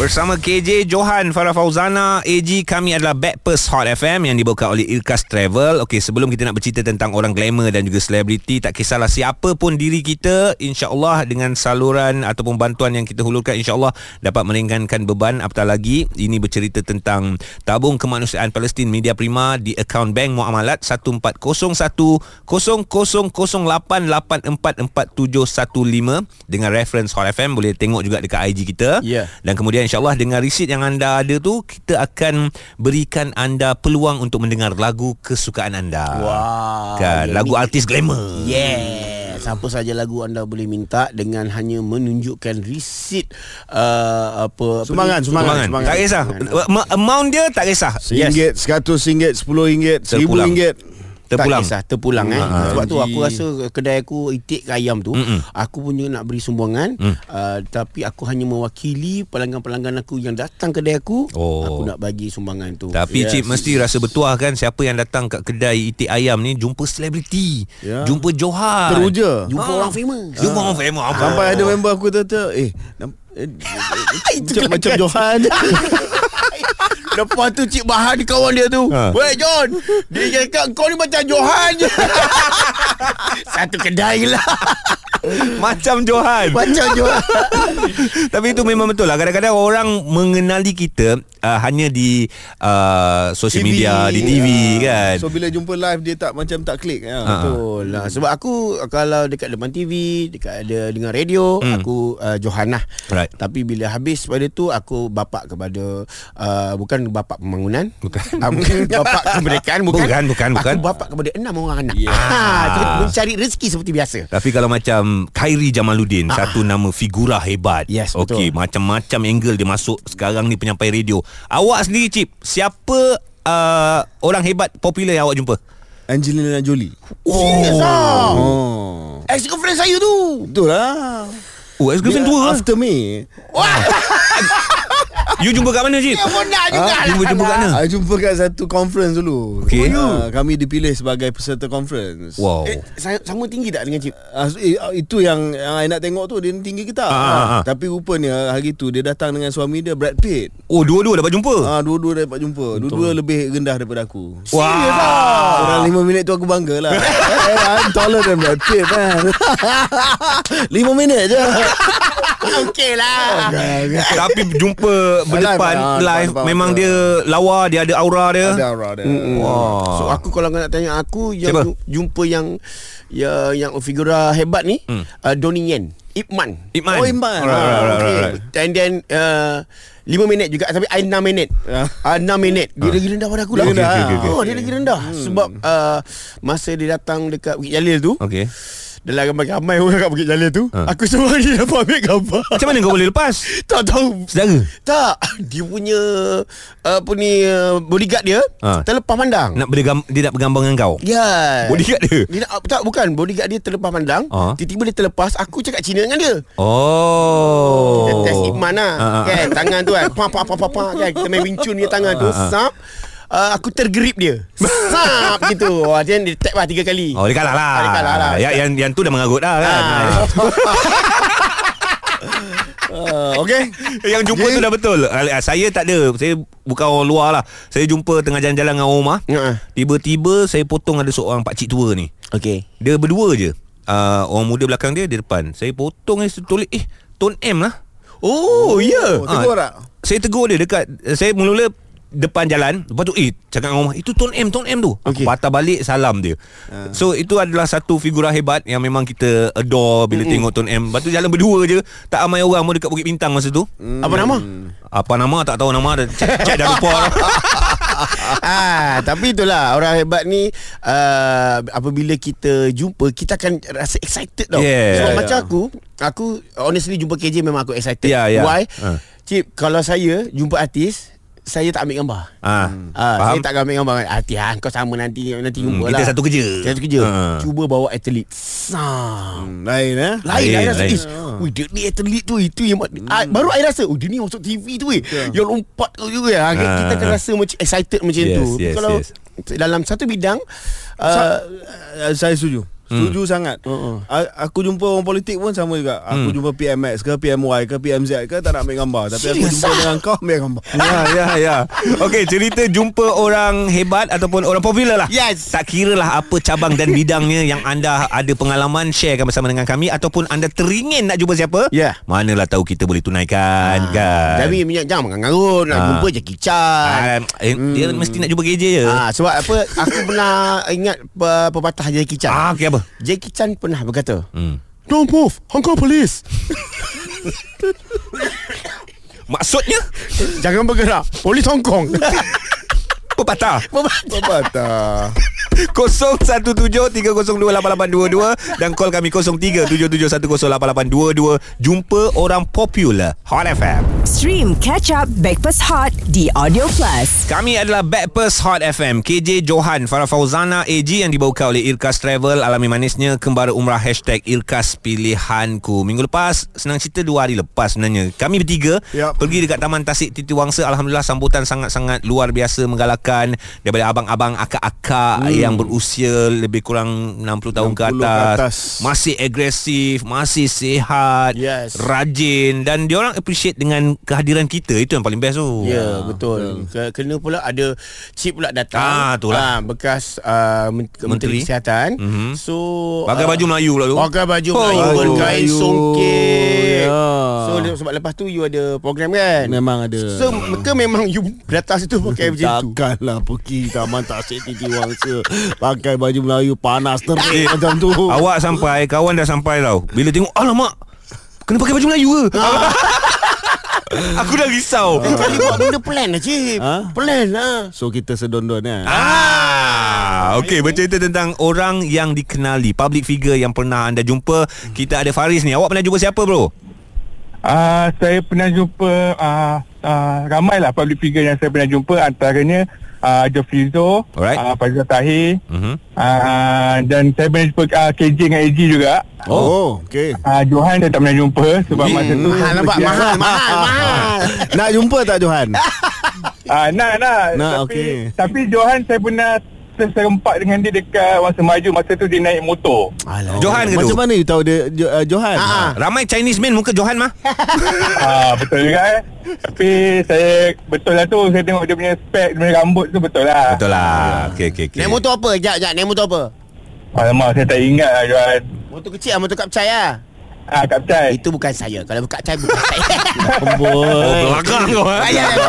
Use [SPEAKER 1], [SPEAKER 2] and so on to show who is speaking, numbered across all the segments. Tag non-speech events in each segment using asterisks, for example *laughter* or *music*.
[SPEAKER 1] Bersama KJ Johan Farah Fauzana AG kami adalah Backpast Hot FM Yang dibawakan oleh Irkas Travel. Okey sebelum kita nak bercerita tentang orang glamour dan juga selebriti Tak kisahlah siapa pun diri kita InsyaAllah dengan saluran ataupun bantuan yang kita hulurkan InsyaAllah dapat meringankan beban. Apatah lagi ini bercerita tentang Tabung Kemanusiaan Palestin Media Prima Di akaun bank muamalat 1401 0008844715 Dengan reference Hot FM Boleh tengok juga dekat IG kita.
[SPEAKER 2] Ya.
[SPEAKER 1] dan kemudian insyaAllah dengan resit yang anda ada tu Kita akan berikan anda peluang untuk mendengar lagu kesukaan anda
[SPEAKER 2] Wah.
[SPEAKER 1] Kan,
[SPEAKER 2] Ya,
[SPEAKER 1] lagu artis glamour
[SPEAKER 2] Yeah. Siapa saja lagu anda boleh minta dengan hanya menunjukkan resit uh, apa
[SPEAKER 3] Sumbangan, sumbangan.
[SPEAKER 1] Sumbangan. Tak kisah Ma- Amount dia tak kisah
[SPEAKER 3] RM1, RM100, RM10,
[SPEAKER 1] Terpulang.
[SPEAKER 3] RM1000
[SPEAKER 1] Terpulang
[SPEAKER 2] Tak kisah terpulang eh.
[SPEAKER 1] Ha.
[SPEAKER 2] Sebab tu aku rasa kedai aku itik ke ayam tu
[SPEAKER 1] Mm-mm.
[SPEAKER 2] aku punya nak beri sumbangan
[SPEAKER 1] Mm.
[SPEAKER 2] uh, tapi aku hanya mewakili pelanggan-pelanggan aku yang datang kedai aku
[SPEAKER 1] Oh.
[SPEAKER 2] aku nak bagi sumbangan tu.
[SPEAKER 1] Tapi
[SPEAKER 3] Yes.
[SPEAKER 1] Cip mesti rasa bertuah kan Siapa yang datang kat kedai itik ayam ni Jumpa selebriti
[SPEAKER 3] Ya.
[SPEAKER 1] Jumpa Johan
[SPEAKER 3] Teruja
[SPEAKER 2] Jumpa
[SPEAKER 1] Ah.
[SPEAKER 2] orang famous.
[SPEAKER 1] Jumpa orang famous apa?
[SPEAKER 3] Sampai ada member aku kata *laughs* Eh eh,
[SPEAKER 2] Itu
[SPEAKER 3] macam. Johan *laughs* *laughs*
[SPEAKER 2] Lepas tu Cik Bahan kawan dia tu
[SPEAKER 1] Ha.
[SPEAKER 2] ha. Weh John Dia cakap kau ni macam Johan je *laughs* Satu kedai lah *laughs*
[SPEAKER 1] Macam Johan
[SPEAKER 2] Macam Johan *laughs*
[SPEAKER 1] Tapi itu memang betul lah Kadang-kadang orang mengenali kita uh, Hanya di uh, Social
[SPEAKER 3] TV.
[SPEAKER 1] media Di TV
[SPEAKER 3] Ah.
[SPEAKER 1] kan
[SPEAKER 3] So bila jumpa live Dia tak macam tak klik ya.
[SPEAKER 1] Ah.
[SPEAKER 2] Betul lah Sebab aku Kalau dekat depan TV Dekat ada dengan radio
[SPEAKER 1] Hmm.
[SPEAKER 2] Aku uh, Johan lah
[SPEAKER 1] Right.
[SPEAKER 2] Tapi bila habis pada tu Aku bapak kepada uh, Bukan bapak pembangunan
[SPEAKER 1] Bukan.
[SPEAKER 2] uh, Bukan *laughs* bapak kemerdekaan Bukan
[SPEAKER 1] Bukan, bukan, bukan.
[SPEAKER 2] Aku bapak kepada enam orang anak
[SPEAKER 3] Yeah.
[SPEAKER 2] yeah. ha, Mencari rezeki seperti biasa
[SPEAKER 1] Tapi kalau macam Khairi Jamaluddin Satu nama figura hebat.
[SPEAKER 2] Ah. Yes,
[SPEAKER 1] Okey. Macam-macam angle dia masuk Sekarang ni penyampai radio. Awak sendiri Cip Siapa uh, Orang hebat Popular yang awak jumpa?
[SPEAKER 3] Angelina Jolie.
[SPEAKER 2] Serius lah
[SPEAKER 3] Oh.
[SPEAKER 2] Ex-girlfriend saya tu.
[SPEAKER 3] Betul lah.
[SPEAKER 1] Oh ex-girlfriend
[SPEAKER 3] Dia
[SPEAKER 1] tua
[SPEAKER 3] After me.
[SPEAKER 2] Wah *laughs*
[SPEAKER 1] You jumpa kat mana Cip
[SPEAKER 2] Dia pun nak juga
[SPEAKER 1] Ah, jumpa- jumpa kat mana?
[SPEAKER 3] I jumpa kat satu conference dulu.
[SPEAKER 1] Okey.
[SPEAKER 3] Ah, Kami dipilih sebagai peserta conference.
[SPEAKER 1] Wow.
[SPEAKER 2] Eh, sa- sama tinggi tak dengan Cip?
[SPEAKER 3] Ah, so, eh, ah, itu yang, yang I nak tengok tu Dia tinggi kita
[SPEAKER 1] Ah, ah, ah.
[SPEAKER 3] Tapi rupanya hari tu Dia datang dengan suami dia Brad Pitt.
[SPEAKER 1] Oh dua-dua dapat jumpa?
[SPEAKER 3] Ah, Dua-dua dapat jumpa. Dua-dua lebih rendah daripada aku.
[SPEAKER 1] Wah.
[SPEAKER 3] Orang lima minit tu aku bangga lah. *laughs* Eh, I'm taller than Brad Pitt man. *laughs* Lima minit je *laughs* *laughs*
[SPEAKER 2] Okey lah
[SPEAKER 1] Tapi jumpa berdepan
[SPEAKER 3] Live, ah,
[SPEAKER 1] live. Memang dia lawa Dia ada aura dia
[SPEAKER 3] Ada aura dia
[SPEAKER 1] Wah.
[SPEAKER 2] So aku kalau nak tanya aku yang
[SPEAKER 1] Siapa?
[SPEAKER 2] ju- jumpa yang yang yang figura hebat ni
[SPEAKER 1] Hmm.
[SPEAKER 2] uh, Donnie Yen, Ip Man.
[SPEAKER 1] Ip Man
[SPEAKER 3] Oh, Ip Man.
[SPEAKER 1] Alright, alright, alright,
[SPEAKER 2] Okay.
[SPEAKER 1] alright.
[SPEAKER 2] And then uh, 5 minit juga tapi I 6 minit.
[SPEAKER 3] Ya.
[SPEAKER 2] Uh, 6 minit. Dia lagi rendah pada aku lah.
[SPEAKER 3] Dia rendah,
[SPEAKER 1] okay, okay, okay.
[SPEAKER 2] Oh, dia lagi rendah sebab uh, masa dia datang dekat Bukit Jalil tu,
[SPEAKER 1] Okay
[SPEAKER 2] dalam ramai-ramai orang kat Bukit Jalil tu,
[SPEAKER 1] Ha.
[SPEAKER 2] aku seorang dia dapat ambil gambar.
[SPEAKER 1] Macam mana kau boleh lepas?
[SPEAKER 2] Tak tahu.
[SPEAKER 1] Sedara
[SPEAKER 2] Tak. Dia punya Apa ni Bodyguard dia
[SPEAKER 1] Ha.
[SPEAKER 2] Terlepas pandang
[SPEAKER 1] Nak bergam, Dia nak bergambar dengan kau?
[SPEAKER 2] Ya.
[SPEAKER 1] Bodyguard dia?
[SPEAKER 2] Dia nak, Tak bukan. Bodyguard dia terlepas pandang
[SPEAKER 1] Ah.
[SPEAKER 2] Tiba-tiba dia terlepas Aku cakap Cina dengan dia.
[SPEAKER 1] Oh.
[SPEAKER 2] Dia test Iman lah.
[SPEAKER 1] Ah, ah,
[SPEAKER 2] Kan tangan tu kan. Pam pam pam pam pam kan. Kita main Wing Chun dia tangan tu.
[SPEAKER 1] Ah, ah.
[SPEAKER 2] Sap uh, Aku tergerip dia. Sap *laughs* gitu. Wah, Dia dia tap lah tiga kali.
[SPEAKER 1] Oh dia kalah lah,
[SPEAKER 2] Ah, dia kalah lah.
[SPEAKER 1] Ya, yang, yang tu dah mengarut dah kan?
[SPEAKER 2] Ah. *laughs*
[SPEAKER 3] Ah, Okay.
[SPEAKER 1] Yang jumpa tu dah betul. Ah, Saya tak ada. Saya bukan orang luar lah. Saya jumpa tengah jalan-jalan dengan rumah
[SPEAKER 2] Ha.
[SPEAKER 1] Tiba-tiba saya potong ada seorang pakcik tua ni.
[SPEAKER 2] Okay.
[SPEAKER 1] Dia berdua je. Uh, Orang muda belakang dia Di depan. Saya potong Saya tulis Eh Ton M lah.
[SPEAKER 2] Oh ya.
[SPEAKER 3] Oh, tegur tak?
[SPEAKER 1] Saya tegur dia dekat Saya mula-mula Depan jalan Lepas tu Eh cakap dengan rumah Itu Ton M Ton M tu Aku
[SPEAKER 2] Okey.
[SPEAKER 1] patah balik Salam dia So itu adalah satu figura hebat Yang memang kita adore Bila tengok Ton M Lepas tu jalan berdua je Tak ramai orang pun Dekat Bukit Bintang masa tu
[SPEAKER 2] Apa nama
[SPEAKER 1] Apa nama tak tahu nama dah Cek, cek dah lupa *laughs* *laughs*
[SPEAKER 2] ah, tapi itulah orang hebat ni uh, apabila kita jumpa kita akan rasa excited tau.
[SPEAKER 1] Yeah.
[SPEAKER 2] Sebab
[SPEAKER 3] Yeah,
[SPEAKER 2] macam
[SPEAKER 3] yeah.
[SPEAKER 2] aku, aku honestly jumpa KJ memang aku excited.
[SPEAKER 1] Yeah, yeah.
[SPEAKER 2] Why?
[SPEAKER 1] Ah.
[SPEAKER 2] Cip, kalau saya jumpa artis, saya tak ambil gambar.
[SPEAKER 1] Ah,
[SPEAKER 2] Ah,
[SPEAKER 1] faham?
[SPEAKER 2] saya tak ambil gambar Artis ah, kau sama nanti nanti
[SPEAKER 1] Hmm,
[SPEAKER 2] jumpa
[SPEAKER 1] kita
[SPEAKER 2] lah.
[SPEAKER 1] satu kerja.
[SPEAKER 2] Kita satu kerja.
[SPEAKER 1] Ah.
[SPEAKER 2] Cuba bawa atlet. Sam.
[SPEAKER 3] Hmm, Lain eh
[SPEAKER 2] Lain,
[SPEAKER 1] Lain,
[SPEAKER 2] lain, rasa
[SPEAKER 1] lain.
[SPEAKER 2] Ish, Wih dia ni atlet tu Itu yang hmm. ah, Baru I rasa Oh dia ni masuk TV tu eh Yang lompat tu juga ah,
[SPEAKER 1] Ah,
[SPEAKER 2] Kita akan
[SPEAKER 1] ah.
[SPEAKER 2] rasa macam Excited macam
[SPEAKER 1] Yes,
[SPEAKER 2] tu
[SPEAKER 1] yes,
[SPEAKER 2] Kalau
[SPEAKER 1] yes.
[SPEAKER 2] Dalam satu bidang uh,
[SPEAKER 3] Sa- uh, Saya setuju Setuju sangat
[SPEAKER 2] Uh-uh.
[SPEAKER 3] A- Aku jumpa orang politik pun sama juga Aku jumpa PMX ke PMY ke PMZ ke Tak nak ambil gambar Tapi aku
[SPEAKER 2] Serius
[SPEAKER 3] jumpa dengan kau Ambil gambar *laughs*
[SPEAKER 1] Ya, ya, ya. Okey, cerita jumpa orang hebat ataupun orang popular lah.
[SPEAKER 2] Yes.
[SPEAKER 1] Tak kira lah apa cabang dan bidangnya yang anda ada pengalaman sharekan bersama dengan kami ataupun anda teringin nak jumpa siapa.
[SPEAKER 2] Ya.
[SPEAKER 1] Manalah tahu kita boleh tunaikan kan.
[SPEAKER 2] Tapi minyak jangan mengarut Nak
[SPEAKER 1] Ah.
[SPEAKER 2] jumpa Jackie Chan
[SPEAKER 1] Ah, eh, dia mesti nak jumpa KJ je.
[SPEAKER 2] Ah, sebab apa Aku pernah ingat pe- Pepatah Jackie Chan
[SPEAKER 1] Ah, okey apa?
[SPEAKER 2] Jackie Chan pernah berkata
[SPEAKER 1] Hmm.
[SPEAKER 2] Don't move Hong Kong police. *laughs*
[SPEAKER 1] Maksudnya?
[SPEAKER 2] Jangan bergerak Polis Hong Kong *laughs*
[SPEAKER 1] pepatah.
[SPEAKER 3] Pepatah.
[SPEAKER 1] 0173028822 *laughs* dan call kami 0377108822 jumpa orang popular. Hot FM.
[SPEAKER 4] Stream Catch Up Backpass Hot di Audio Plus.
[SPEAKER 1] Kami adalah Backpers Hot FM KJ Johan Farah Fauzana AG yang dibawakan oleh Irkas Travel. Alami manisnya Kembara Umrah Hashtag Irkas Pilihanku. Minggu lepas Senang cerita dua hari lepas sebenarnya. Kami bertiga
[SPEAKER 3] Yup.
[SPEAKER 1] Pergi dekat Taman Tasik Titi Wangsa Alhamdulillah sambutan sangat-sangat luar biasa Menggalakkan Daripada abang-abang akak-akak hmm. Yang berusia lebih kurang 60 tahun
[SPEAKER 3] 60
[SPEAKER 1] ke
[SPEAKER 3] ke
[SPEAKER 1] atas,
[SPEAKER 3] atas.
[SPEAKER 1] Masih agresif Masih sihat
[SPEAKER 2] Yes.
[SPEAKER 1] Rajin Dan diorang appreciate dengan kehadiran kita Itu yang paling best tu
[SPEAKER 2] Ya betul Ke- Kena pula ada Cip pula datang
[SPEAKER 1] Ah, itulah.
[SPEAKER 2] ah, Bekas uh, Men- Menteri,
[SPEAKER 1] Menteri.
[SPEAKER 2] Kesihatan
[SPEAKER 1] Mhm.
[SPEAKER 2] So
[SPEAKER 1] Pakai
[SPEAKER 2] ah,
[SPEAKER 1] baju Melayu pula tu
[SPEAKER 2] Pakai baju
[SPEAKER 1] Oh,
[SPEAKER 2] Melayu Berkain songket
[SPEAKER 3] Ya.
[SPEAKER 2] So sebab lepas tu You ada program kan
[SPEAKER 3] Memang ada
[SPEAKER 2] So ke memang You *laughs* datang situ Pakai *laughs* macam tu
[SPEAKER 3] Takkanlah pergi. Taman Tasik Titi Wangsa Pakai baju Melayu Panas terik
[SPEAKER 1] Eh,
[SPEAKER 3] macam tu.
[SPEAKER 1] Awak sampai Kawan dah sampai tau. Bila tengok Alamak Kena pakai baju Melayu ke? *laughs* Aku dah risau.
[SPEAKER 2] Kali buat benda plan lah cip
[SPEAKER 3] Ha?
[SPEAKER 2] Plan lah
[SPEAKER 3] So kita sedondon kan
[SPEAKER 1] Ah, Okey bercerita tentang orang yang dikenali Public figure yang pernah anda jumpa. Kita ada Faris ni. Awak pernah jumpa siapa bro?
[SPEAKER 5] Ah, saya pernah jumpa ah, ah, ramai lah public figure yang saya pernah jumpa. Antaranya ah, Jofrizo,
[SPEAKER 1] Alright.
[SPEAKER 5] ah, Faizal Tahir
[SPEAKER 1] Mhm.
[SPEAKER 5] ah, dan saya pernah jumpa ah, KJ dengan AG juga.
[SPEAKER 3] Oh, okay
[SPEAKER 5] Ah, Johan saya tak pernah jumpa sebab
[SPEAKER 1] Eh,
[SPEAKER 5] masa tu
[SPEAKER 2] Mahal nampak Mahal Mahal Mahal *laughs*
[SPEAKER 3] Nak jumpa tak Johan?
[SPEAKER 5] Ah, nak nak.
[SPEAKER 3] Nak,
[SPEAKER 5] tapi,
[SPEAKER 3] okey.
[SPEAKER 5] tapi Johan saya pernah serempak dengan dia dekat masa maju masa tu dia naik motor.
[SPEAKER 2] Alah.
[SPEAKER 1] Johan ke tu?
[SPEAKER 3] Macam mana you tahu dia Jo- uh, Johan?
[SPEAKER 2] Ah.
[SPEAKER 1] Ramai Chinese man muka Johan mah *laughs*
[SPEAKER 5] ah, betul juga eh. Tapi saya betul lah tu saya tengok dia punya spek, dia punya rambut tu betul lah.
[SPEAKER 1] Betul lah Okey okey okey
[SPEAKER 2] Naik motor apa? Jap, jap. Naik motor apa?
[SPEAKER 5] Alamak saya tak ingat lah Johan.
[SPEAKER 2] Motor kecil lah, motor kapcai lah.
[SPEAKER 5] Ah.
[SPEAKER 2] Itu bukan saya. Kalau kapcai bukan saya. *laughs*
[SPEAKER 1] Oh belakang kau eh?
[SPEAKER 2] ya, ya.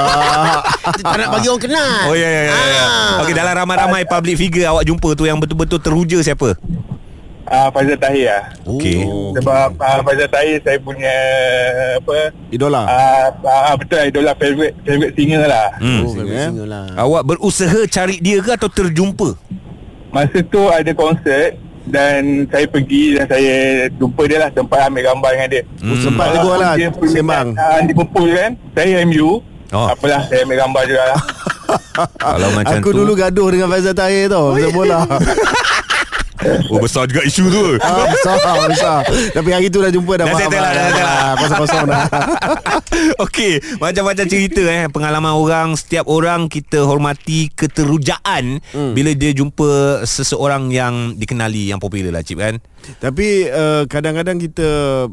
[SPEAKER 2] *laughs* tak nak bagi orang kenal.
[SPEAKER 1] Oh ya ya ya, ya.
[SPEAKER 2] Ah.
[SPEAKER 1] Okey dalam ramai-ramai public figure awak jumpa tu yang betul-betul teruja siapa?
[SPEAKER 5] Ah, Faizal Tahir lah.
[SPEAKER 1] Okey.
[SPEAKER 3] Oh.
[SPEAKER 5] Sebab ah, Faizal Tahir saya punya apa
[SPEAKER 3] Idola.
[SPEAKER 5] ah, ah, betul lah idola favorite favorite singer lah.
[SPEAKER 1] Hmm.
[SPEAKER 2] Oh, favorite
[SPEAKER 3] eh?
[SPEAKER 2] singer lah.
[SPEAKER 1] Awak berusaha cari dia ke atau terjumpa?
[SPEAKER 5] Masa tu ada konsert dan saya pergi dan saya jumpa dia lah sempat ambil gambar dengan dia.
[SPEAKER 1] Hmm.
[SPEAKER 3] Sempat tegur lah
[SPEAKER 5] dia punya
[SPEAKER 3] Sembang
[SPEAKER 5] ah, Liverpool kan. Saya MU.
[SPEAKER 1] Oh.
[SPEAKER 5] Apalah saya ambil gambar juga lah. *laughs*
[SPEAKER 1] Kalau macam
[SPEAKER 3] Aku
[SPEAKER 1] tu
[SPEAKER 3] dulu gaduh dengan Faizal Tahir tau Pasal bola *laughs*
[SPEAKER 1] Oh besar juga isu tu
[SPEAKER 3] ah, Besar besar Tapi hari tu dah jumpa Dah,
[SPEAKER 1] settle lah, dah settle lah.
[SPEAKER 3] Ah, Kosong-kosong dah *laughs*
[SPEAKER 1] Okey, macam-macam cerita eh pengalaman orang setiap orang kita hormati keterujaan hmm. bila dia jumpa seseorang yang dikenali yang popular lah cip kan.
[SPEAKER 3] Tapi uh, kadang-kadang kita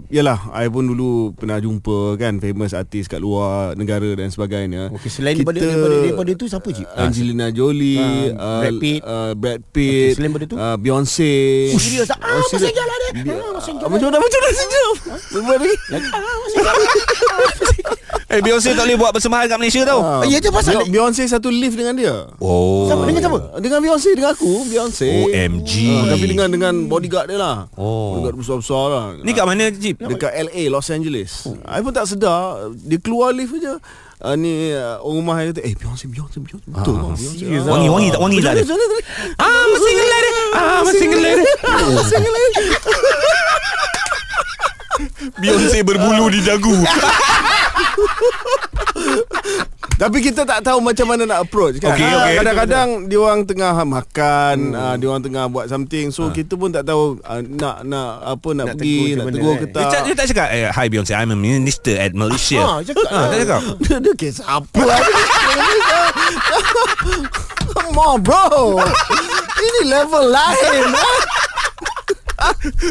[SPEAKER 3] Yalah I pun dulu Pernah jumpa kan Famous artis kat luar Negara dan sebagainya
[SPEAKER 2] Okey, selain daripada, daripada, daripada tu siapa cik?
[SPEAKER 3] Angelina Jolie
[SPEAKER 2] Ah, Brad Pitt.
[SPEAKER 3] uh, Brad Pitt
[SPEAKER 2] Okey, selain daripada tu?
[SPEAKER 3] uh, Beyonce
[SPEAKER 2] Oh, serius? Ah,
[SPEAKER 3] Oh,
[SPEAKER 2] masih jalan dia.
[SPEAKER 3] Bi-
[SPEAKER 2] Ah, masih
[SPEAKER 3] Ah,
[SPEAKER 2] jalan.
[SPEAKER 3] Macam mana Macam mana sejam Lupa lagi
[SPEAKER 1] Eh Beyonce tak boleh buat persembahan kat Malaysia tau.
[SPEAKER 3] Ah,
[SPEAKER 2] ya, je pasal
[SPEAKER 3] Be- Beyonce satu lift dengan dia
[SPEAKER 1] Oh.
[SPEAKER 2] Siapa dengan siapa?
[SPEAKER 3] Dengan Beyonce Dengan aku Beyonce
[SPEAKER 1] OMG.
[SPEAKER 3] Ah, Tapi dengan dengan bodyguard dia lah
[SPEAKER 1] Oh.
[SPEAKER 3] Bodyguard besar-besar lah
[SPEAKER 1] Ni kat mana cip?
[SPEAKER 3] Dekat LA Los Angeles I pun tak sedar Dia keluar lift je uh, Ni uh, orang rumah saya kata Eh Beyonce Beyonce Beyonce Betul ah, Beyonce
[SPEAKER 2] serius
[SPEAKER 3] Ah.
[SPEAKER 1] Wangi-wangi tak wangi
[SPEAKER 3] Macam
[SPEAKER 1] dia? Ah, *laughs* masih gelai dia. Ah, masih gelai dia.
[SPEAKER 3] Masih gelai.
[SPEAKER 1] Beyonce berbulu di dagu. *laughs*
[SPEAKER 3] Tapi kita tak tahu macam mana nak approach kan.
[SPEAKER 1] Okey,
[SPEAKER 3] Ah,
[SPEAKER 1] okey.
[SPEAKER 3] Kadang-kadang dia orang tengah makan, hmm. dia orang tengah buat something. So kita pun tak tahu uh, nak nak apa nak,
[SPEAKER 2] Nak
[SPEAKER 3] pergi,
[SPEAKER 2] tegur
[SPEAKER 3] nak tegur ke
[SPEAKER 2] eh?
[SPEAKER 1] Dia,
[SPEAKER 3] tak.
[SPEAKER 1] tak, dia tak cakap eh, Hi Beyonce I'm a minister at Malaysia
[SPEAKER 2] Ah, cakap
[SPEAKER 1] ah, Tak cakap *laughs*
[SPEAKER 3] dia, dia kes apa Come on bro Ini level lain ah.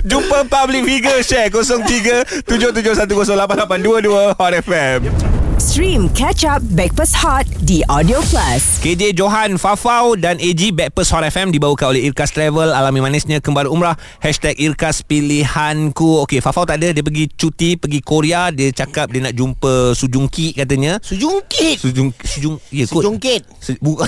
[SPEAKER 1] Jumpa public figure share 03 77108822 Hot FM.
[SPEAKER 4] Stream Catch Up Backpass Hot di Audio Plus.
[SPEAKER 1] KJ Johan Fafau dan AG Backpast Hot FM dibawakan oleh Irkas Travel. Alami manisnya kembali umrah. Hashtag Irkas Pilihanku. Okey Fafau tak ada. Dia pergi cuti pergi Korea. Dia cakap dia nak jumpa Sujungki katanya.
[SPEAKER 2] Sujungkit?
[SPEAKER 1] Sujung Sujung ya kot.
[SPEAKER 2] Sejongkit
[SPEAKER 1] Se- bu- *laughs*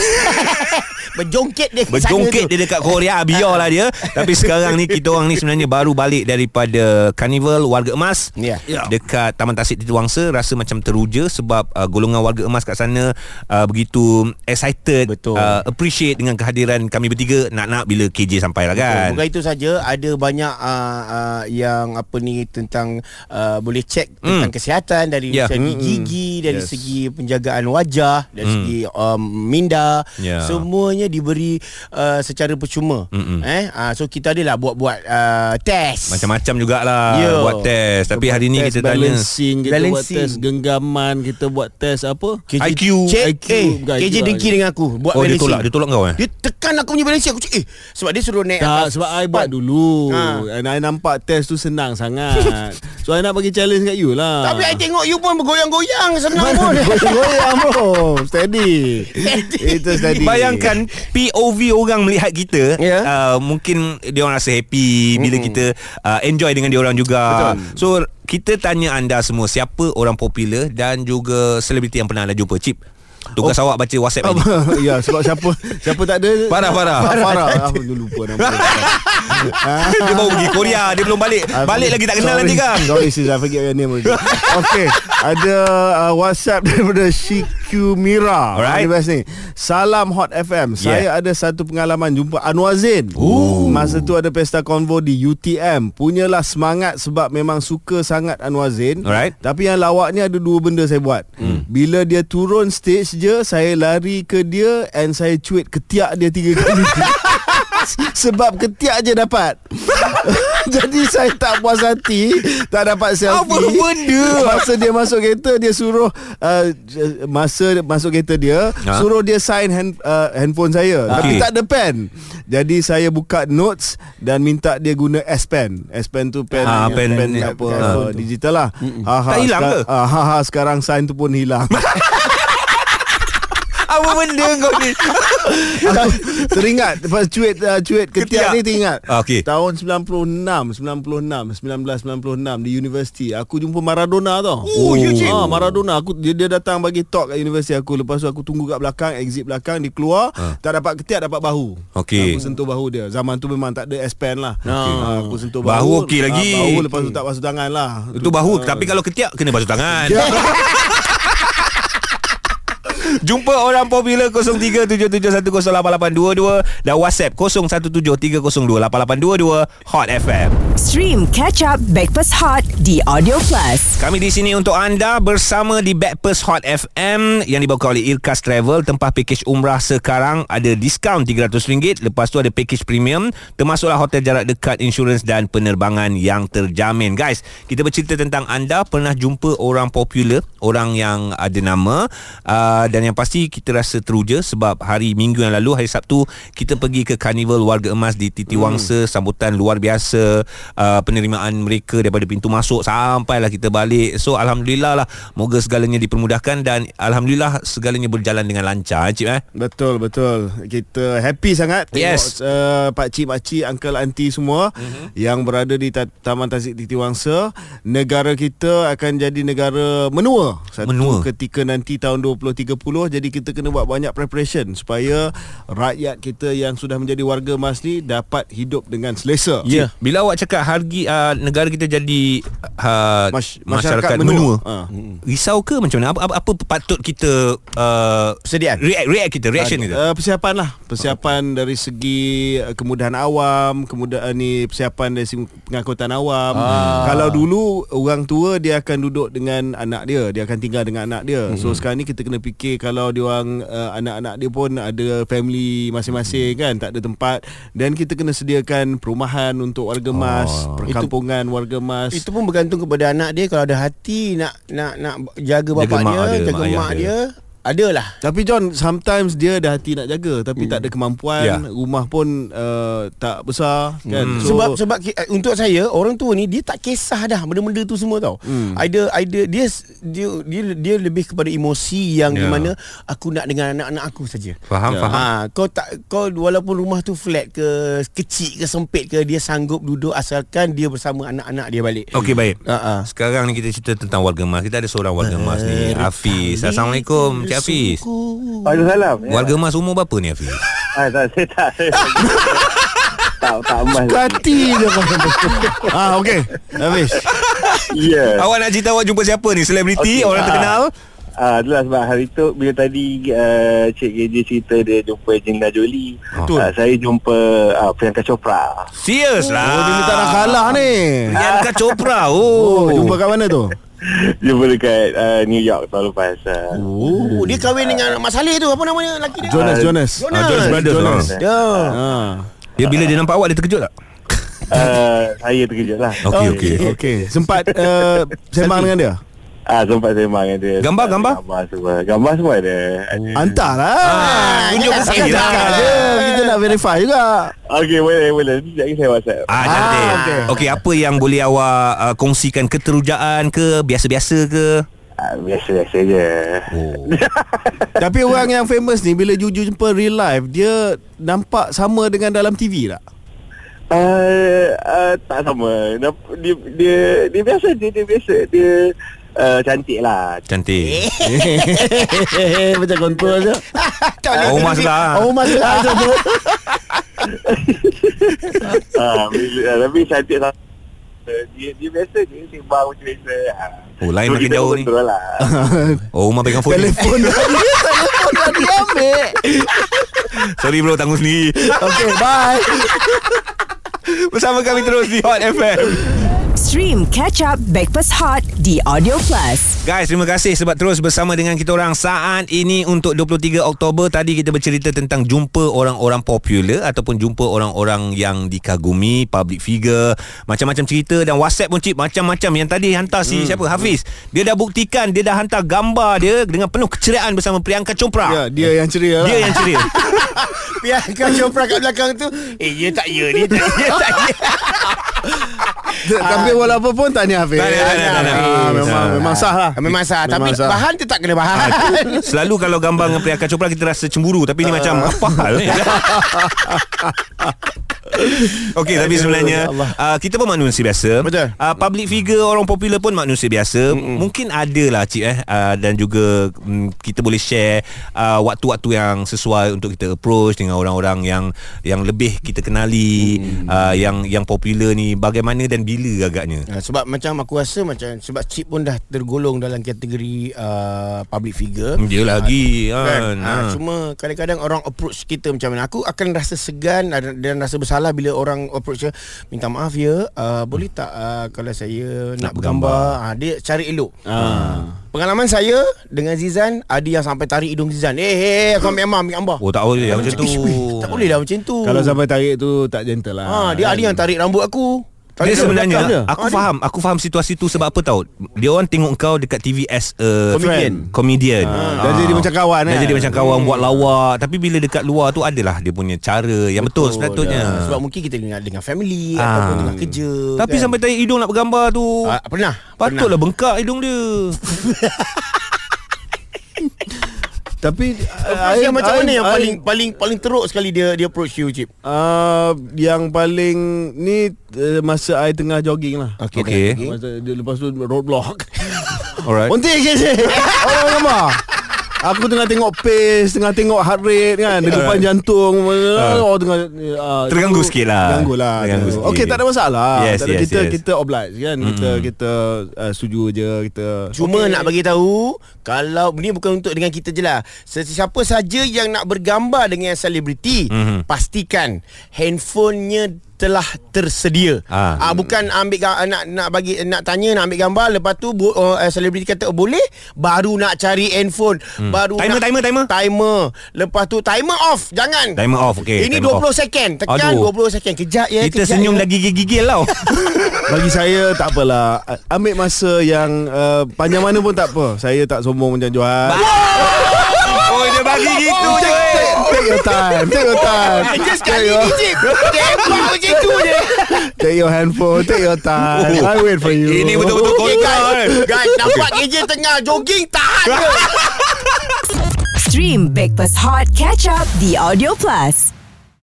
[SPEAKER 2] Berjongkit dia ke sana
[SPEAKER 1] Berjongkit dia dekat Korea. Biarlah dia. Tapi sekarang ni Kita orang ni sebenarnya Baru balik daripada Carnival Warga Emas. Yeah. Dekat Taman Tasik Titi Wangsa Rasa macam teruja Sebab uh, golongan warga emas kat sana uh, Begitu excited
[SPEAKER 2] Betul.
[SPEAKER 1] uh, Appreciate dengan kehadiran kami bertiga Nak-nak bila KJ sampai lah kan
[SPEAKER 2] Bukan itu saja ada banyak uh, uh, yang apa ni tentang uh, boleh cek tentang kesihatan dari
[SPEAKER 1] Ya.
[SPEAKER 2] segi
[SPEAKER 3] Mm-mm.
[SPEAKER 2] gigi dari
[SPEAKER 3] Yes.
[SPEAKER 2] segi penjagaan wajah dari
[SPEAKER 1] Mm.
[SPEAKER 2] segi um, minda
[SPEAKER 1] Ya.
[SPEAKER 2] semuanya diberi uh, secara percuma
[SPEAKER 1] Mm-mm.
[SPEAKER 2] eh uh, so kita adalah buat-buat uh, test
[SPEAKER 1] Macam-macam jugalah
[SPEAKER 2] Ya.
[SPEAKER 1] Buat test Tapi hari ni kita tanya
[SPEAKER 3] balancing, kita buat test genggaman, kita buat test apa?
[SPEAKER 2] KJ,
[SPEAKER 1] IQ.
[SPEAKER 2] Cik,
[SPEAKER 3] IQ,
[SPEAKER 2] eh,
[SPEAKER 3] bukan
[SPEAKER 2] KJ
[SPEAKER 3] IQ lah.
[SPEAKER 2] dengki dengan aku buat
[SPEAKER 1] Oh dia
[SPEAKER 2] balancing.
[SPEAKER 1] tolak Dia tolak kau eh
[SPEAKER 2] Dia tekan aku punya balancing Aku cakap eh Sebab dia suruh naik
[SPEAKER 3] Tak, sebab I buat dulu.
[SPEAKER 2] Ha.
[SPEAKER 3] Ha. I nampak test tu senang sangat. *laughs* so I nak bagi challenge kat you lah.
[SPEAKER 2] Tapi I tengok you pun bergoyang-goyang Senang pun
[SPEAKER 3] Goyang bro *laughs* Steady Itu steady
[SPEAKER 1] Bayangkan POV orang melihat kita
[SPEAKER 2] Ya.
[SPEAKER 1] uh, Mungkin dia orang rasa happy Bila kita uh, enjoy dengan dia orang juga
[SPEAKER 2] Betul.
[SPEAKER 1] So kita tanya anda semua Siapa orang popular Dan juga selebriti yang pernah anda jumpa. Cip Tugas oh. awak baca WhatsApp ni *laughs*
[SPEAKER 3] ya sebab siapa siapa tak ada
[SPEAKER 1] Farah, Farah.
[SPEAKER 3] Farah *laughs* aku dah lupa nama dia. *laughs*
[SPEAKER 1] Dia baru pergi Korea Dia belum balik Balik lagi tak kenal
[SPEAKER 3] Sorry.
[SPEAKER 1] nanti kan
[SPEAKER 3] Sorry sis I forget your name already Okay Ada uh, WhatsApp daripada Shiku Mira
[SPEAKER 1] Alright.
[SPEAKER 3] Best ni Salam Hot FM Saya ada satu pengalaman Jumpa Anwar Zain Ooh. Masa tu ada pesta konvo di UTM Punyalah semangat Sebab memang suka sangat Anwar Zain
[SPEAKER 1] Alright.
[SPEAKER 3] Tapi yang lawaknya Ada dua benda saya buat hmm. Bila dia turun stage je Saya lari ke dia And saya cuit ketiak dia tiga kali. *laughs* Sebab ketiak je dapat. *laughs* Jadi saya tak puas hati Tak dapat selfie.
[SPEAKER 1] Apa benda?
[SPEAKER 3] Masa dia masuk kereta Dia suruh uh, Masa masuk kereta dia
[SPEAKER 1] Ha?
[SPEAKER 3] Suruh dia sign hand, uh, handphone saya. Tapi
[SPEAKER 1] Okey.
[SPEAKER 3] tak ada pen. Jadi saya buka notes Dan minta dia guna S Pen. S Pen tu pen,
[SPEAKER 1] Ah, pen-
[SPEAKER 3] pen
[SPEAKER 1] ni-
[SPEAKER 3] apa
[SPEAKER 1] ha.
[SPEAKER 3] uh, Digital lah. Ha, ha,
[SPEAKER 1] Tak hilang ke?
[SPEAKER 3] ha, ha, ha, Sekarang sign tu pun hilang *laughs*
[SPEAKER 1] Apa benda kau ni? *laughs*
[SPEAKER 3] Aku teringat Lepas cuit uh, Cuit
[SPEAKER 1] Ketiak.
[SPEAKER 3] ketiak, ni teringat.
[SPEAKER 1] Ah, okey.
[SPEAKER 3] Tahun 96 96 1996 Di universiti. Aku jumpa Maradona tau.
[SPEAKER 1] Oh, ya, cik.
[SPEAKER 3] ah, Maradona. Aku dia, dia datang bagi talk kat universiti aku. Lepas tu aku tunggu kat belakang Exit belakang Dia keluar. Tak dapat ketiak Dapat bahu.
[SPEAKER 1] Ah. Okey.
[SPEAKER 3] Aku sentuh bahu dia. Zaman tu memang tak ada S Pen lah Ah, Aku sentuh
[SPEAKER 1] Bahu
[SPEAKER 3] bahu.
[SPEAKER 1] okey
[SPEAKER 3] Ah,
[SPEAKER 1] lagi.
[SPEAKER 3] Bahu lepas tu tak basuh tangan lah.
[SPEAKER 1] Itu bahu Tapi kalau ketiak Kena basuh tangan *laughs* Jumpa orang popular 0377108822 dan WhatsApp 0173028822 Hot FM.
[SPEAKER 4] Stream Catch Up Backpass Hot di Audio Plus.
[SPEAKER 1] Kami di sini untuk anda bersama di Backpast Hot FM yang dibawa oleh Irkas Travel. Tempah pakej umrah sekarang ada diskaun RM300. Lepas tu ada pakej premium termasuklah hotel jarak dekat, insurans dan penerbangan yang terjamin. Guys, kita bercerita tentang anda pernah jumpa orang popular, orang yang ada nama uh, dan yang pasti kita rasa teruja sebab hari Minggu yang lalu hari Sabtu kita pergi ke Carnival Warga Emas di Titi Wangsa sambutan luar biasa uh, penerimaan mereka daripada pintu masuk sampailah kita balik so alhamdulillah lah moga segalanya dipermudahkan dan alhamdulillah segalanya berjalan dengan lancar eh, cip eh
[SPEAKER 3] Betul betul Kita happy sangat
[SPEAKER 1] Yes.
[SPEAKER 3] Tengok uh, Pak cik Pak cik Uncle auntie semua uh-huh. Yang berada di ta- Taman Tasik Titi Wangsa Negara kita akan jadi negara menua Satu
[SPEAKER 1] Menua.
[SPEAKER 3] ketika nanti tahun 2030 Jadi kita kena buat banyak preparation Supaya rakyat kita yang sudah menjadi warga emas ni Dapat hidup dengan selesa
[SPEAKER 1] Ya. Bila awak cakap hargi uh, negara kita jadi uh,
[SPEAKER 3] Mas-
[SPEAKER 1] masyarakat,
[SPEAKER 3] masyarakat
[SPEAKER 1] menua,
[SPEAKER 3] menua. Ha.
[SPEAKER 1] risau ke macam mana? Apa, apa, apa patut kita uh,
[SPEAKER 2] Persediaan.
[SPEAKER 1] react, react kita, reaction kita?
[SPEAKER 3] Uh, persiapan lah Persiapan dari segi Kemudahan awam Kemudahan ni Persiapan dari segi pengangkutan awam ah. Kalau dulu Orang tua dia akan duduk dengan anak dia Dia akan tinggal dengan anak dia mm-hmm. So sekarang ni kita kena fikir Kalau dia orang uh, Anak-anak dia pun Ada family masing-masing kan Tak ada tempat Dan kita kena sediakan Perumahan untuk warga emas
[SPEAKER 1] Oh.
[SPEAKER 3] Perkampungan warga emas
[SPEAKER 2] Itu pun bergantung kepada anak dia kalau ada hati nak nak nak jaga
[SPEAKER 1] Jaga
[SPEAKER 2] bapak
[SPEAKER 1] mak
[SPEAKER 2] dia,
[SPEAKER 1] dia,
[SPEAKER 2] jaga
[SPEAKER 1] mak
[SPEAKER 2] mak
[SPEAKER 1] dia.
[SPEAKER 2] dia. Adalah.
[SPEAKER 3] Tapi John Sometimes dia ada hati nak jaga Tapi tak ada kemampuan
[SPEAKER 1] Ya.
[SPEAKER 3] Rumah pun uh, Tak besar kan
[SPEAKER 1] Hmm.
[SPEAKER 2] So, sebab sebab uh, untuk saya orang tua ni dia tak kisah dah benda-benda tu semua tau. Hmm. Either either dia dia dia dia lebih kepada emosi yang
[SPEAKER 1] Ya.
[SPEAKER 2] di mana aku nak dengan anak-anak aku saja.
[SPEAKER 1] Faham,
[SPEAKER 3] Ya.
[SPEAKER 1] faham.
[SPEAKER 2] Ha, kau tak kau walaupun rumah tu flat ke kecil ke sempit ke dia sanggup duduk asalkan dia bersama anak-anak dia balik.
[SPEAKER 1] Okey baik.
[SPEAKER 2] Ha ah.
[SPEAKER 1] Sekarang ni kita cerita tentang warga emas. Kita ada seorang warga emas ni, Hafiz. Assalamualaikum, Cik Hafiz.
[SPEAKER 6] Waalaikumsalam.
[SPEAKER 1] Warga emas umur berapa ni Hafiz?
[SPEAKER 6] Ah, tak, saya tak. Saya tak, tak emas.
[SPEAKER 3] Hati je Ah okey Habis
[SPEAKER 6] Ya.
[SPEAKER 1] Awak nak cerita awak jumpa siapa ni? Selebriti,
[SPEAKER 6] Okey,
[SPEAKER 1] orang
[SPEAKER 6] ah.
[SPEAKER 1] terkenal?
[SPEAKER 6] Ah, itulah sebab hari tu bila tadi uh, Cik KJ cerita dia jumpa Angelina Jolie.
[SPEAKER 3] Betul.
[SPEAKER 6] Ah, saya jumpa uh, Priyanka Chopra.
[SPEAKER 1] Serius lah.
[SPEAKER 3] Oh dia ni tak nak kalah ni
[SPEAKER 1] Priyanka Chopra. *laughs*
[SPEAKER 3] Oh
[SPEAKER 1] Oh.
[SPEAKER 3] jumpa kat mana tu
[SPEAKER 6] Jumpa dekat uh, New York tahun lepas. Uh.
[SPEAKER 2] Oh, dia kahwin dengan Mak Saleh tu apa namanya lelaki dia?
[SPEAKER 3] Jonas
[SPEAKER 6] Ah,
[SPEAKER 3] Jonas
[SPEAKER 2] Jonas.
[SPEAKER 1] Ah, Jonas Brothers.
[SPEAKER 3] Jonas.
[SPEAKER 1] ah.
[SPEAKER 2] Ya.
[SPEAKER 3] Ah.
[SPEAKER 1] Dia bila dia nampak awak dia terkejut tak?
[SPEAKER 6] Uh, saya terkejut lah.
[SPEAKER 1] Okey okey.
[SPEAKER 3] Okey sempat uh, sembang dengan dia
[SPEAKER 6] Ah, sempat sembang dengan dia.
[SPEAKER 1] Gambar, gambar?
[SPEAKER 6] Gambar semua. Gambar semua ada. ada.
[SPEAKER 3] Hantar lah
[SPEAKER 1] Ah, tunjuk
[SPEAKER 2] jangan
[SPEAKER 1] bukti lah.
[SPEAKER 3] Je Kita nak verify juga
[SPEAKER 6] Okey, boleh, boleh. Sekejap lagi saya WhatsApp.
[SPEAKER 1] Ah.
[SPEAKER 3] Ah,
[SPEAKER 1] Okey,
[SPEAKER 3] okey.
[SPEAKER 1] apa yang boleh awak uh, kongsikan keterujaan ke, biasa-biasa ke?
[SPEAKER 6] Ah, biasa-biasa je.
[SPEAKER 1] Oh. *laughs*
[SPEAKER 3] Tapi orang yang famous ni Bila jujur jumpa real life Dia nampak sama dengan dalam TV tak?
[SPEAKER 6] Uh, uh, tak sama. Dia dia dia biasa dia dia biasa dia uh, cantik lah.
[SPEAKER 1] Cantik. *laughs*
[SPEAKER 3] Macam kontrol je *laughs*
[SPEAKER 2] Tak boleh.
[SPEAKER 1] Oh, Mas lah.
[SPEAKER 3] Oh masa ada tu
[SPEAKER 6] Ah, uh, tapi cantik lah. Dia dia biasa dia sembang macam biasa. Ah.
[SPEAKER 1] Oh, lain
[SPEAKER 6] So,
[SPEAKER 1] makin jauh ni.
[SPEAKER 6] Lah. *laughs*
[SPEAKER 1] Oh, Umar pegang phone.
[SPEAKER 3] Telefon dia Telefon dah diambil
[SPEAKER 1] Sorry bro, tanggung sendiri.
[SPEAKER 3] Okay bye
[SPEAKER 1] Bersama kami terus di Hot FM.
[SPEAKER 4] Stream Catch Up Backpass Hot di Audio Plus.
[SPEAKER 1] Guys, terima kasih sebab terus bersama dengan kita orang saat ini untuk 23 Oktober. Tadi kita bercerita tentang jumpa orang-orang popular ataupun jumpa orang-orang yang dikagumi, public figure, macam-macam cerita dan WhatsApp pun cip macam-macam. Yang tadi hantar si siapa? Hafiz. Dia dah buktikan, dia dah hantar gambar dia dengan penuh keceriaan bersama Priyanka Chopra.
[SPEAKER 3] Ya dia yang ceria lah
[SPEAKER 1] Dia yang ceria. *laughs*
[SPEAKER 2] Biarkan Chopra kat belakang tu Eh ya tak ya Dia tak *laughs* ya tak ya
[SPEAKER 3] Tapi walaupun pun Tahniah Hafiz
[SPEAKER 1] Tak tak tak ada.
[SPEAKER 3] Ah, Memang
[SPEAKER 1] Ah.
[SPEAKER 3] memang sah lah
[SPEAKER 2] Memang sah Tapi
[SPEAKER 3] Memang sah.
[SPEAKER 2] bahan tetap kena bahan *laughs*
[SPEAKER 1] Selalu kalau gambar dengan Priyanka Chopra kita rasa cemburu tapi ni macam apa hal? *laughs* *laughs* Okey tapi sebenarnya uh, kita pun manusia biasa.
[SPEAKER 2] Betul.
[SPEAKER 1] Uh, public figure orang popular pun manusia biasa. Mm-mm. Mungkin ada lah cik eh uh, dan juga um, kita boleh share uh, waktu-waktu yang sesuai untuk kita approach dengan orang-orang yang yang lebih kita kenali mm. uh, yang yang popular ni bagaimana dan bila agaknya.
[SPEAKER 2] Ha, sebab macam aku rasa macam sebab Cip pun dah tergolong dalam kategori uh, public figure.
[SPEAKER 1] Dia lagi
[SPEAKER 2] Kan?
[SPEAKER 1] kan.
[SPEAKER 2] Ha,
[SPEAKER 1] Ha.
[SPEAKER 2] cuma kadang-kadang orang approach kita macam mana. Aku akan rasa segan dan dan rasa bersalah bila orang approach saya, minta maaf ya, uh, boleh tak uh, kalau saya nak, bergambar. Ha, dia cari elok.
[SPEAKER 3] Ah.
[SPEAKER 2] Pengalaman saya dengan Zizan ada yang sampai tarik hidung Zizan. Eh, hey, aku ambil ambil gambar.
[SPEAKER 1] Oh tak boleh macam tu.
[SPEAKER 2] Tak boleh lah macam tu.
[SPEAKER 3] Kalau sampai tarik tu Tak gentle lah
[SPEAKER 2] ha, dia ada yang tarik rambut aku.
[SPEAKER 1] Dia sebenarnya
[SPEAKER 2] dia.
[SPEAKER 1] Aku
[SPEAKER 2] Ah,
[SPEAKER 1] faham Aku faham situasi tu Sebab apa tahu Dia orang tengok kau Dekat TV as a
[SPEAKER 2] Comedian.
[SPEAKER 1] Comedian
[SPEAKER 3] Ah, dah jadi macam kawan,
[SPEAKER 1] Dah
[SPEAKER 3] kan?
[SPEAKER 1] jadi macam kawan Buat lawak Tapi bila dekat luar tu Adalah dia punya cara Yang betul, sepatutnya
[SPEAKER 2] ya. Sebab mungkin kita dengan dengan family
[SPEAKER 1] Ah.
[SPEAKER 2] ataupun dengan kerja.
[SPEAKER 1] Tapi
[SPEAKER 2] kan.
[SPEAKER 1] sampai tarik hidung nak bergambar tu
[SPEAKER 2] Ah, pernah.
[SPEAKER 1] Patutlah bengkak hidung dia *laughs*
[SPEAKER 3] Tapi
[SPEAKER 2] Approach dia macam mana yang paling paling paling teruk sekali dia dia approach you Cip?
[SPEAKER 3] Uh, yang paling ni uh, masa I tengah jogging lah.
[SPEAKER 2] Okey. Dah,
[SPEAKER 3] Masa dia lepas tu roadblock.
[SPEAKER 1] Alright
[SPEAKER 3] Unti ke je. Orang gambar. Aku tengah tengok pace, tengah tengok heart rate kan, degupan jantung. Oh tengah uh,
[SPEAKER 1] Terganggu sikit lah.
[SPEAKER 3] Terganggu lah.
[SPEAKER 1] Terganggu sikit.
[SPEAKER 3] Okey, tak ada masalah.
[SPEAKER 1] Yes,
[SPEAKER 3] tak ada,
[SPEAKER 1] yes,
[SPEAKER 3] kita
[SPEAKER 1] yes.
[SPEAKER 3] kita oblige kan. Kita kita uh, setuju je kita.
[SPEAKER 2] Cuma nak bagi tahu kalau ni bukan untuk dengan kita je lah. Sesiapa saja yang nak bergambar dengan selebriti,
[SPEAKER 1] Mhm.
[SPEAKER 2] pastikan handphonenya telah tersedia.
[SPEAKER 1] Ah.
[SPEAKER 2] Ah bukan ambil ga- nak nak bagi nak tanya nak ambil gambar lepas tu bu- uh, selebriti kata oh, boleh baru nak cari handphone hmm. baru
[SPEAKER 1] Timer,
[SPEAKER 2] nak,
[SPEAKER 1] timer, timer.
[SPEAKER 2] timer lepas tu timer off jangan
[SPEAKER 1] Timer off okey
[SPEAKER 2] ini
[SPEAKER 1] timer
[SPEAKER 2] 20
[SPEAKER 1] off.
[SPEAKER 2] second tekan
[SPEAKER 1] Aduh.
[SPEAKER 2] 20 second kejap ya
[SPEAKER 1] Kita
[SPEAKER 2] kejap
[SPEAKER 1] senyum
[SPEAKER 2] ya.
[SPEAKER 1] dah gigil-gigil tau *laughs*
[SPEAKER 3] Bagi saya tak apalah. Ambil masa yang uh, panjang mana pun tak apa. Saya tak sombong macam Johan. Take your time Take your time
[SPEAKER 2] Just sekali DJ Tembak macam tu je.
[SPEAKER 3] Take your handphone Take your time I wait for you.
[SPEAKER 1] Ini betul-betul
[SPEAKER 2] guys.
[SPEAKER 1] kan?
[SPEAKER 2] Guys nampak KJ tengah jogging Tahan je
[SPEAKER 4] Stream Breakfast Hot Catch Up The Audio Plus.